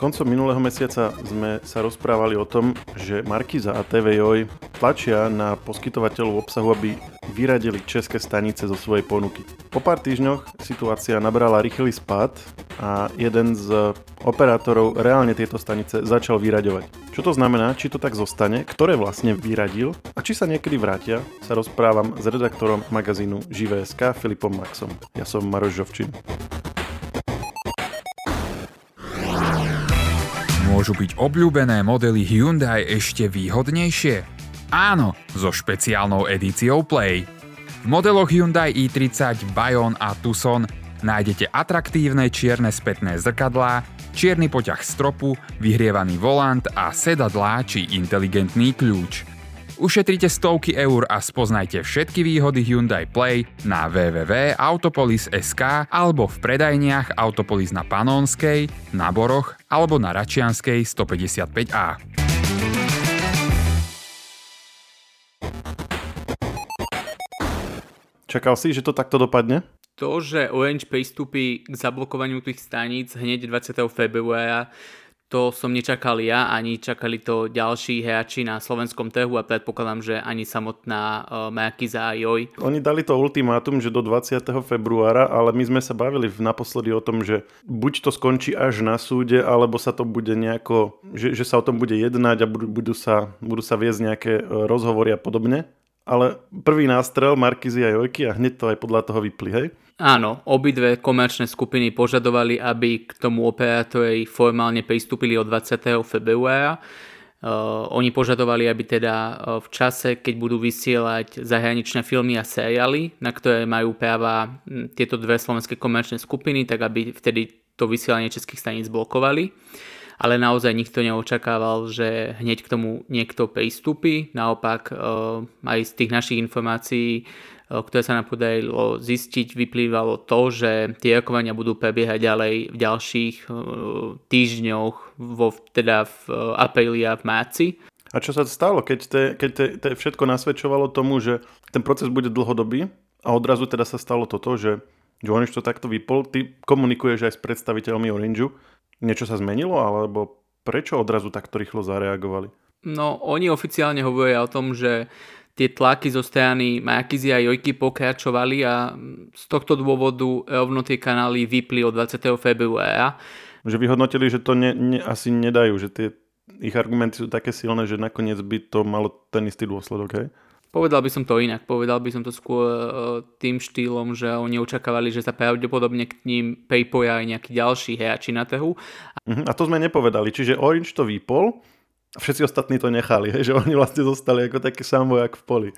Koncom minulého mesiaca sme sa rozprávali o tom, že Markiza a TV Joj tlačia na poskytovateľov obsahu, aby vyradili české stanice zo svojej ponuky. Po pár týždňoch situácia nabrala rýchly spad a jeden z operátorov reálne tieto stanice začal vyraďovať. Čo to znamená, či to tak zostane, ktoré vlastne vyradil a či sa niekedy vrátia, sa rozprávam s redaktorom magazínu Živé.sk Filipom Maxom. Ja som Maroš Žovčin. Môžu byť obľúbené modely Hyundai ešte výhodnejšie? Áno, so špeciálnou edíciou Play. V modeloch Hyundai i30, Bayon a Tucson nájdete atraktívne čierne spätné zrkadlá, čierny poťah stropu, vyhrievaný volant a sedadlá či inteligentný kľúč. Ušetrite stovky eur a spoznajte všetky výhody Hyundai Play na www.autopolis.sk alebo v predajniach Autopolis na Panonskej, na Boroch alebo na Račianskej 155A. Čakal si, že to takto dopadne? To, že Orange pristúpi k zablokovaniu tých staníc hneď 20. februára, to som nečakal ja, ani čakali to ďalší hráči na slovenskom trhu a predpokladám, že ani samotná uh, Markiza a Joj. Oni dali to ultimátum, že do 20. februára, ale my sme sa bavili naposledy o tom, že buď to skončí až na súde, alebo sa to bude nejako, že, že sa o tom bude jednať a budú, budú, sa, budú sa viesť nejaké e, rozhovory a podobne. Ale prvý nástrel Markizy a Jojky a hneď to aj podľa toho vypli, hej? Áno, obidve komerčné skupiny požadovali, aby k tomu operátori formálne pristúpili od 20. februára. Uh, oni požadovali, aby teda uh, v čase, keď budú vysielať zahraničné filmy a seriály, na ktoré majú práva hm, tieto dve slovenské komerčné skupiny, tak aby vtedy to vysielanie českých staníc blokovali. Ale naozaj nikto neočakával, že hneď k tomu niekto pristúpi. Naopak uh, aj z tých našich informácií ktoré sa nám podarilo zistiť, vyplývalo to, že tie rokovania budú prebiehať ďalej v ďalších týždňoch, vo, teda v apríli a v marci. A čo sa stalo, keď, te, keď te, te všetko nasvedčovalo tomu, že ten proces bude dlhodobý a odrazu teda sa stalo toto, že, že Orange to takto vypol, ty komunikuješ aj s predstaviteľmi Orangeu, niečo sa zmenilo, alebo prečo odrazu takto rýchlo zareagovali? No, oni oficiálne hovoria o tom, že tie tlaky zo strany Markizy a Jojky pokračovali a z tohto dôvodu rovno tie kanály vypli od 20. februára. Že vyhodnotili, že to ne, ne, asi nedajú, že tie ich argumenty sú také silné, že nakoniec by to malo ten istý dôsledok, hej? Povedal by som to inak. Povedal by som to skôr uh, tým štýlom, že oni očakávali, že sa pravdepodobne k ním pripoja aj nejakí ďalší hráči na trhu. Uh-huh. A to sme nepovedali. Čiže Orange to vypol a všetci ostatní to nechali, že oni vlastne zostali ako taký samvojak v poli.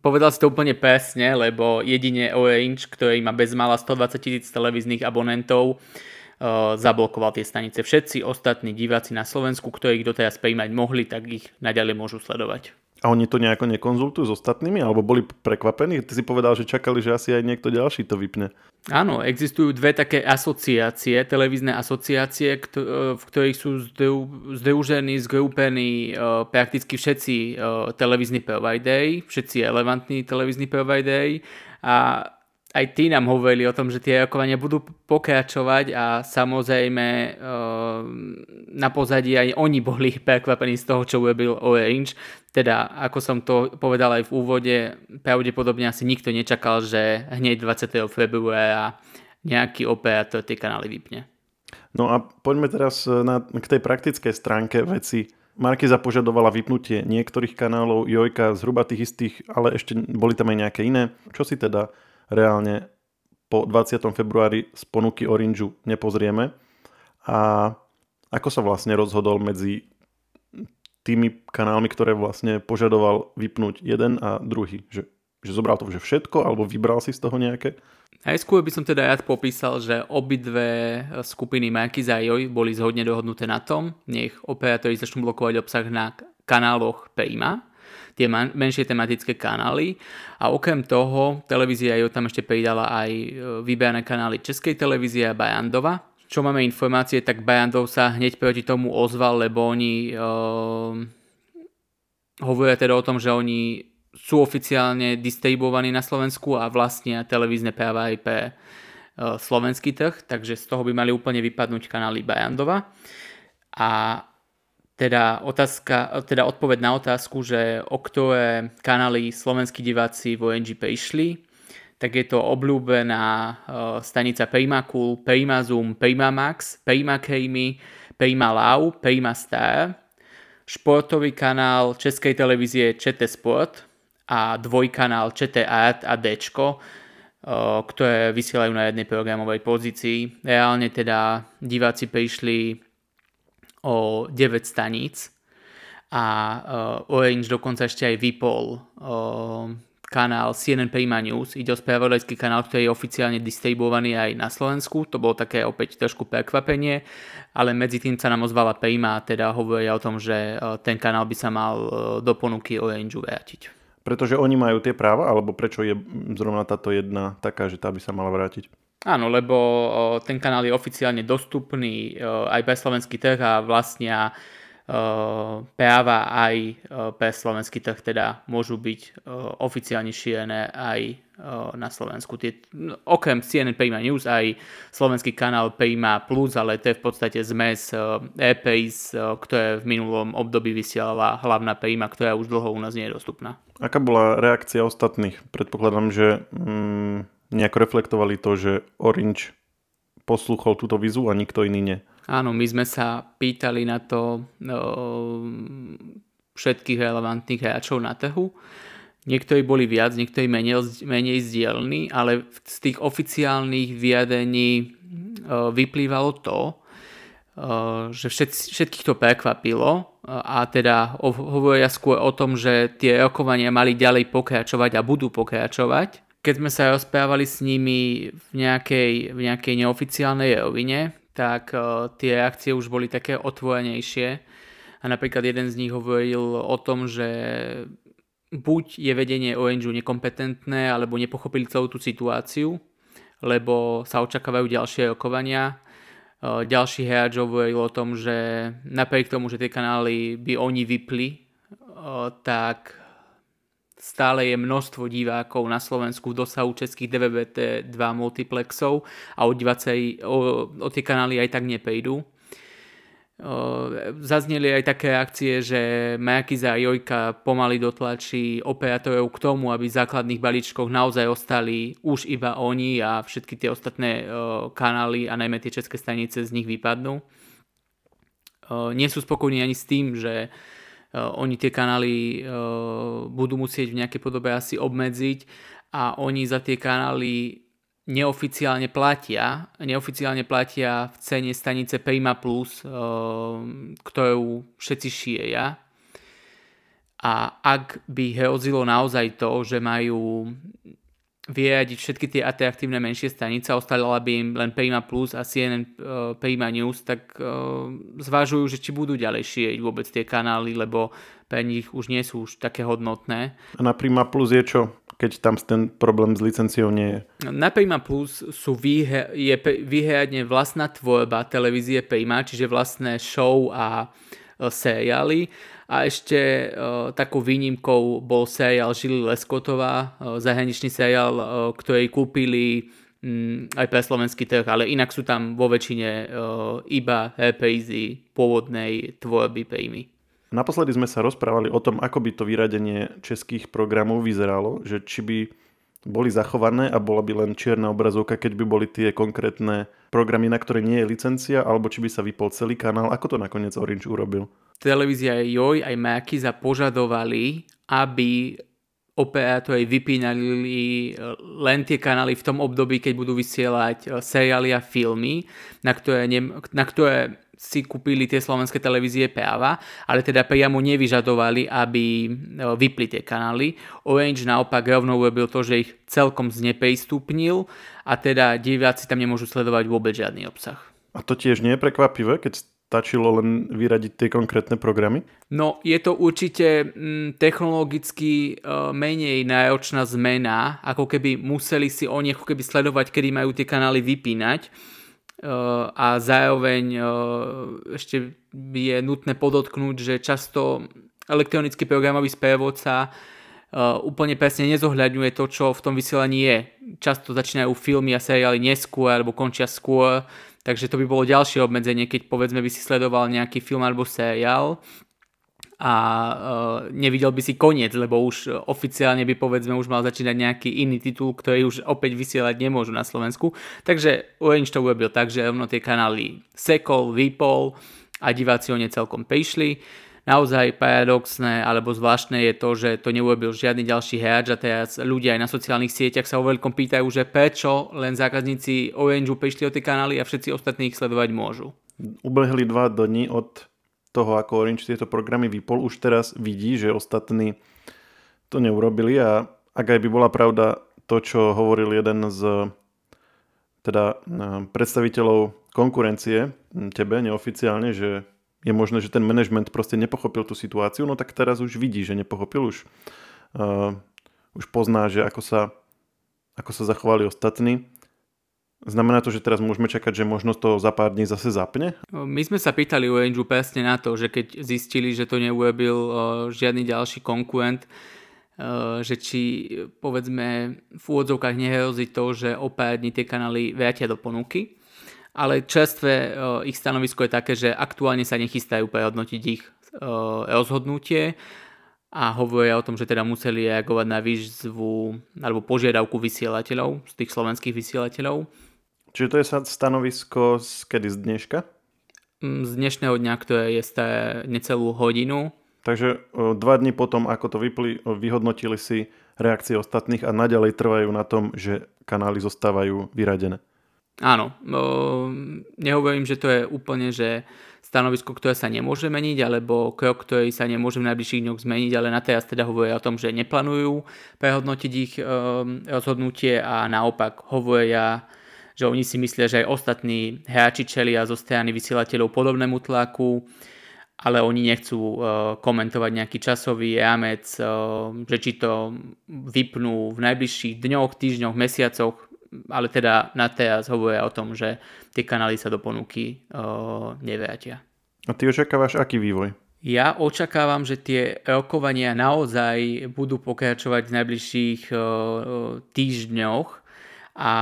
Povedal si to úplne presne, lebo jedine Orange, ktorý má bezmála 120 tisíc televíznych abonentov, uh, zablokoval tie stanice. Všetci ostatní diváci na Slovensku, ktorí ich doteraz príjmať mohli, tak ich naďalej môžu sledovať. A oni to nejako nekonzultujú s ostatnými? Alebo boli prekvapení? Ty si povedal, že čakali, že asi aj niekto ďalší to vypne. Áno, existujú dve také asociácie, televízne asociácie, v ktorých sú združení, zgrúpení e, prakticky všetci e, televízni providery, všetci relevantní televízni providery a aj tí nám hovorili o tom, že tie rokovania budú pokračovať a samozrejme eh, na pozadí aj oni boli prekvapení z toho, čo urobil Orange. Teda, ako som to povedal aj v úvode, pravdepodobne asi nikto nečakal, že hneď 20. februára nejaký operátor tie kanály vypne. No a poďme teraz eh, na, k tej praktickej stránke veci. Markiza požadovala vypnutie niektorých kanálov, Jojka zhruba tých istých, ale ešte boli tam aj nejaké iné. Čo si teda reálne po 20. februári z ponuky Orangeu nepozrieme. A ako sa vlastne rozhodol medzi tými kanálmi, ktoré vlastne požadoval vypnúť jeden a druhý? Že, že zobral to že všetko, alebo vybral si z toho nejaké? Najskôr by som teda rád popísal, že obidve skupiny Markiza a Joj boli zhodne dohodnuté na tom, nech operátori začnú blokovať obsah na kanáloch Prima, tie man- menšie tematické kanály. A okrem toho, televízia ju tam ešte pridala aj e, vyberané kanály Českej televízie a Bajandova. Čo máme informácie, tak Bajandov sa hneď proti tomu ozval, lebo oni uh, hovoria teda o tom, že oni sú oficiálne distribuovaní na Slovensku a vlastnia televízne práva aj pre uh, slovenský trh, takže z toho by mali úplne vypadnúť kanály Bajandova. A teda, otázka, teda odpoveď na otázku, že o ktoré kanály slovenskí diváci v ONGP išli, tak je to obľúbená uh, stanica Prima Cool, Prima Zoom, Prima Max, Prima Kamy, Prima Lau, Prima Star, športový kanál Českej televízie ČT Sport a dvojkanál ČT Art a Dčko, uh, ktoré vysielajú na jednej programovej pozícii. Reálne teda diváci prišli o 9 staníc a uh, Orange dokonca ešte aj vypol uh, kanál CNN Prima News. Ide o spravodajský kanál, ktorý je oficiálne distribuovaný aj na Slovensku. To bolo také opäť trošku prekvapenie, ale medzi tým sa nám ozvala Prima a teda hovoria o tom, že uh, ten kanál by sa mal uh, do ponuky Orange vrátiť. Pretože oni majú tie práva, alebo prečo je zrovna táto jedna taká, že tá by sa mala vrátiť? Áno, lebo ten kanál je oficiálne dostupný aj pre slovenský trh a vlastnia práva aj pre slovenský trh teda môžu byť oficiálne šírené aj na Slovensku. Tie, no, okrem CNN Prima News aj slovenský kanál Prima Plus, ale to je v podstate zmes EPIS, ktoré v minulom období vysielala hlavná Prima, ktorá už dlho u nás nie je dostupná. Aká bola reakcia ostatných? Predpokladám, že mm, nejak reflektovali to, že Orange poslúchol túto vizu a nikto iný nie. Áno, my sme sa pýtali na to všetkých relevantných hráčov na trhu. Niektorí boli viac, niektorí menej, menej zdielní, ale z tých oficiálnych vyjadení vyplývalo to, že všet, všetkých to prekvapilo a teda hovoria skôr o tom, že tie rokovania mali ďalej pokračovať a budú pokračovať keď sme sa rozprávali s nimi v nejakej, v nejakej neoficiálnej rovine, tak uh, tie reakcie už boli také otvorenejšie. A napríklad jeden z nich hovoril o tom, že buď je vedenie Orange nekompetentné, alebo nepochopili celú tú situáciu, lebo sa očakávajú ďalšie rokovania. Uh, ďalší hráč hovoril o tom, že napriek tomu, že tie kanály by oni vypli, uh, tak stále je množstvo divákov na Slovensku v dosahu českých DVB-T2 multiplexov a o, divacej, o, o tie kanály aj tak nepejdú. Zazneli aj také akcie, že Majakiza a Jojka pomaly dotlačí operátorov k tomu, aby v základných balíčkoch naozaj ostali už iba oni a všetky tie ostatné kanály a najmä tie české stanice z nich vypadnú. Nie sú spokojní ani s tým, že oni tie kanály eh, budú musieť v nejakej podobe asi obmedziť a oni za tie kanály neoficiálne platia, neoficiálne platia v cene stanice Prima Plus, eh, ktorú všetci šieja. A ak by hrozilo naozaj to, že majú vyradiť všetky tie atraktívne menšie stanice a ostala by im len Prima Plus a CNN uh, eh, Prima News, tak uh, zvažujú, že či budú ďalej šíriť vôbec tie kanály, lebo pre nich už nie sú už také hodnotné. A na Prima Plus je čo? keď tam ten problém s licenciou nie je. Na Prima Plus sú výhe, je výhradne vlastná tvorba televízie Prima, čiže vlastné show a uh, seriály a ešte uh, takou výnimkou bol seriál Žili Leskotová, uh, zahraničný seriál, uh, ktorý kúpili um, aj pre slovenský trh, ale inak sú tam vo väčšine uh, iba reprízy pôvodnej tvorby príjmy. Naposledy sme sa rozprávali o tom, ako by to vyradenie českých programov vyzeralo, že či by boli zachované a bola by len čierna obrazovka, keď by boli tie konkrétne programy, na ktoré nie je licencia, alebo či by sa vypol celý kanál. Ako to nakoniec Orange urobil? televízia Joj aj Makiza požadovali, aby operátori vypínali eh, len tie kanály v tom období, keď budú vysielať eh, seriály a filmy, na ktoré, ne, na ktoré si kúpili tie slovenské televízie práva, ale teda priamo nevyžadovali, aby eh, vypli tie kanály. Orange naopak rovno urobil to, že ich celkom zneprístupnil a teda diváci tam nemôžu sledovať vôbec žiadny obsah. A to tiež nie je prekvapivé, keď stačilo len vyradiť tie konkrétne programy? No, je to určite mm, technologicky uh, menej náročná zmena, ako keby museli si oni ako keby sledovať, kedy majú tie kanály vypínať. Uh, a zároveň uh, ešte je nutné podotknúť, že často elektronický programový sprievodca uh, úplne presne nezohľadňuje to, čo v tom vysielaní je. často začínajú filmy a seriály neskôr alebo končia skôr, takže to by bolo ďalšie obmedzenie, keď povedzme by si sledoval nejaký film alebo seriál a uh, nevidel by si koniec, lebo už oficiálne by povedzme už mal začínať nejaký iný titul, ktorý už opäť vysielať nemôžu na Slovensku. Takže Orange to urobil tak, že rovno tie kanály sekol, vypol a diváci o ne celkom prišli. Naozaj paradoxné alebo zvláštne je to, že to neurobil žiadny ďalší hráč a teraz ľudia aj na sociálnych sieťach sa o veľkom pýtajú, že prečo len zákazníci Orange prišli o tie kanály a všetci ostatní ich sledovať môžu. Ubehli dva dni od toho, ako Orange tieto programy vypol, už teraz vidí, že ostatní to neurobili a ak aj by bola pravda to, čo hovoril jeden z teda eh, predstaviteľov konkurencie tebe neoficiálne, že je možné, že ten management proste nepochopil tú situáciu, no tak teraz už vidí, že nepochopil, už, uh, už pozná, že ako sa, ako sa zachovali ostatní Znamená to, že teraz môžeme čakať, že možno to za pár dní zase zapne? My sme sa pýtali u Angel presne na to, že keď zistili, že to neurobil žiadny ďalší konkurent, že či povedzme v úvodzovkách nehrozí to, že o pár dní tie kanály vrátia do ponuky. Ale čerstvé ich stanovisko je také, že aktuálne sa nechystajú prehodnotiť ich rozhodnutie a hovoria o tom, že teda museli reagovať na výzvu alebo požiadavku vysielateľov, z tých slovenských vysielateľov Čiže to je stanovisko z kedy z dneška? Mm, z dnešného dňa, ktoré je staré necelú hodinu. Takže dva dní potom, ako to vypli, vyhodnotili si reakcie ostatných a naďalej trvajú na tom, že kanály zostávajú vyradené. Áno, nehovorím, že to je úplne, že stanovisko, ktoré sa nemôže meniť, alebo krok, ktorý sa nemôže v najbližších dňoch zmeniť, ale na teraz teda hovoria o tom, že neplánujú prehodnotiť ich rozhodnutie a naopak hovoria že oni si myslia, že aj ostatní hráči čelia zo strany vysielateľov podobnému tlaku, ale oni nechcú komentovať nejaký časový rámec, že či to vypnú v najbližších dňoch, týždňoch, mesiacoch, ale teda na teraz hovoria o tom, že tie kanály sa do ponuky uh, nevrátia. A ty očakávaš aký vývoj? Ja očakávam, že tie rokovania naozaj budú pokračovať v najbližších týždňoch a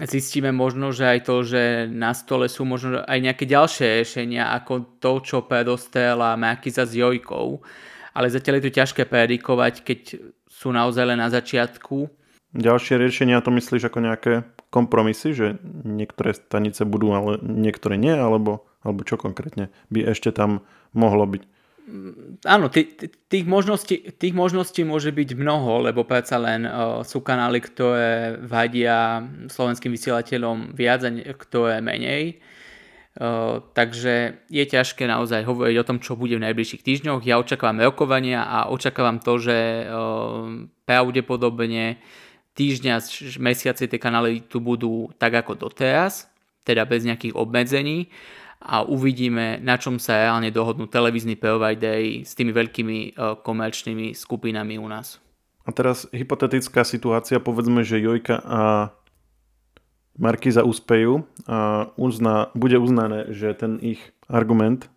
zistíme možno, že aj to, že na stole sú možno aj nejaké ďalšie riešenia ako to, čo predostrela Markiza s Jojkou. Ale zatiaľ je to ťažké predikovať, keď sú naozaj len na začiatku. Ďalšie riešenia to myslíš ako nejaké kompromisy, že niektoré stanice budú, ale niektoré nie, alebo, alebo čo konkrétne by ešte tam mohlo byť? áno, tých možností, tých možností môže byť mnoho, lebo predsa len uh, sú kanály, ktoré vadia slovenským vysielateľom viac a ktoré menej. Uh, takže je ťažké naozaj hovoriť o tom, čo bude v najbližších týždňoch. Ja očakávam rokovania a očakávam to, že uh, pravdepodobne týždňa, mesiace tie kanály tu budú tak ako doteraz, teda bez nejakých obmedzení a uvidíme, na čom sa reálne dohodnú televízni providery s tými veľkými e, komerčnými skupinami u nás. A teraz hypotetická situácia, povedzme, že Jojka a Markiza uspejú a uzná, bude uznané, že ten ich argument,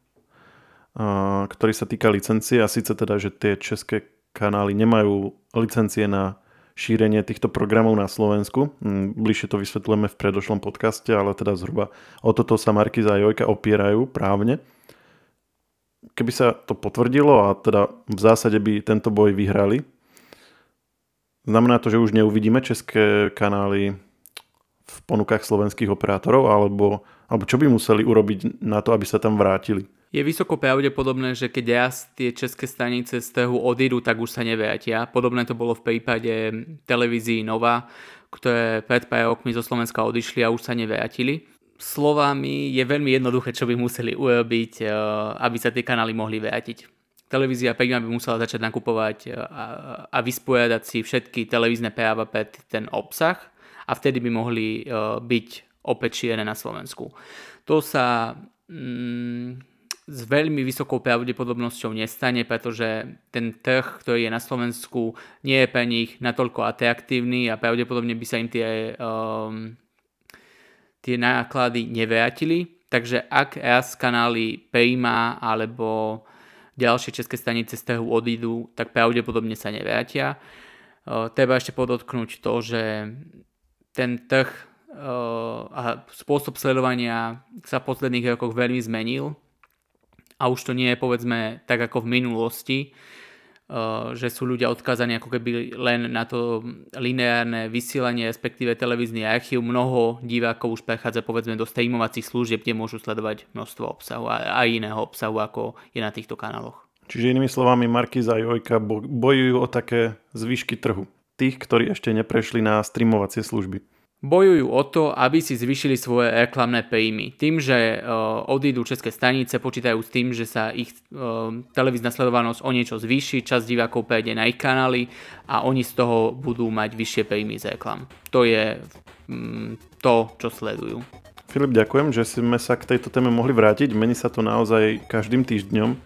a, ktorý sa týka licencie, a síce teda, že tie české kanály nemajú licencie na šírenie týchto programov na Slovensku. Mm, bližšie to vysvetlujeme v predošlom podcaste, ale teda zhruba o toto sa Markiza a Jojka opierajú právne. Keby sa to potvrdilo a teda v zásade by tento boj vyhrali, znamená to, že už neuvidíme české kanály v ponukách slovenských operátorov, alebo, alebo čo by museli urobiť na to, aby sa tam vrátili? Je vysoko pravdepodobné, že keď raz tie české stanice z trhu odídu, tak už sa nevrátia. Podobné to bolo v prípade televízií Nova, ktoré pred pár rokmi zo Slovenska odišli a už sa nevrátili. Slovami je veľmi jednoduché, čo by museli urobiť, eh, aby sa tie kanály mohli vrátiť. Televízia Prima by musela začať nakupovať eh, a vysporiadať si všetky televízne práva pre ten obsah a vtedy by mohli eh, byť opäť šírené na Slovensku. To sa mm, s veľmi vysokou pravdepodobnosťou nestane, pretože ten trh, ktorý je na Slovensku, nie je pre nich natoľko atraktívny a pravdepodobne by sa im tie, um, tie náklady nevrátili. Takže ak raz kanály Prima alebo ďalšie české stanice z trhu odídu, tak pravdepodobne sa nevrátia. treba ešte podotknúť to, že ten trh a spôsob sledovania sa v posledných rokoch veľmi zmenil a už to nie je povedzme tak ako v minulosti, že sú ľudia odkázaní ako keby len na to lineárne vysielanie, respektíve televízny archív. Mnoho divákov už prechádza povedzme do streamovacích služieb, kde môžu sledovať množstvo obsahu a aj iného obsahu, ako je na týchto kanáloch. Čiže inými slovami, Markiz a Jojka bojujú o také zvyšky trhu. Tých, ktorí ešte neprešli na streamovacie služby bojujú o to, aby si zvyšili svoje reklamné príjmy. Tým, že uh, odídu české stanice, počítajú s tým, že sa ich uh, televízna sledovanosť o niečo zvýši, časť divákov prejde na ich kanály a oni z toho budú mať vyššie príjmy z reklam. To je um, to, čo sledujú. Filip, ďakujem, že sme sa k tejto téme mohli vrátiť. Mení sa to naozaj každým týždňom.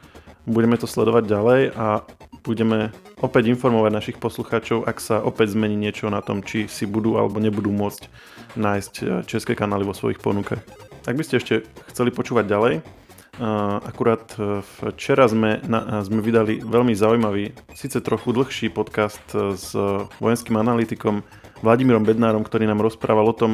Budeme to sledovať ďalej a budeme opäť informovať našich poslucháčov, ak sa opäť zmení niečo na tom, či si budú alebo nebudú môcť nájsť eh, české kanály vo svojich ponukách. Ak by ste ešte chceli počúvať ďalej, eh, akurát eh, včera sme, na, sme vydali veľmi zaujímavý, síce trochu dlhší podcast s vojenským analytikom Vladimírom Bednárom, ktorý nám rozprával o tom,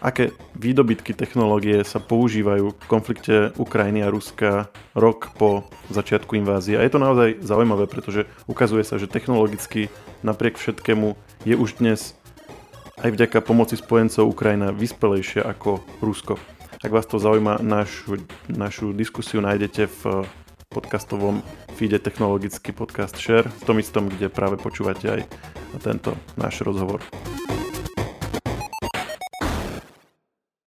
aké výdobytky technológie sa používajú v konflikte Ukrajiny a Ruska rok po začiatku invázie. A je to naozaj zaujímavé, pretože ukazuje sa, že technologicky napriek všetkému je už dnes aj vďaka pomoci spojencov Ukrajina vyspelejšia ako Rusko. Ak vás to zaujíma, našu, našu diskusiu nájdete v podcastovom feede technologický podcast Share, v tom istom, kde práve počúvate aj tento náš rozhovor.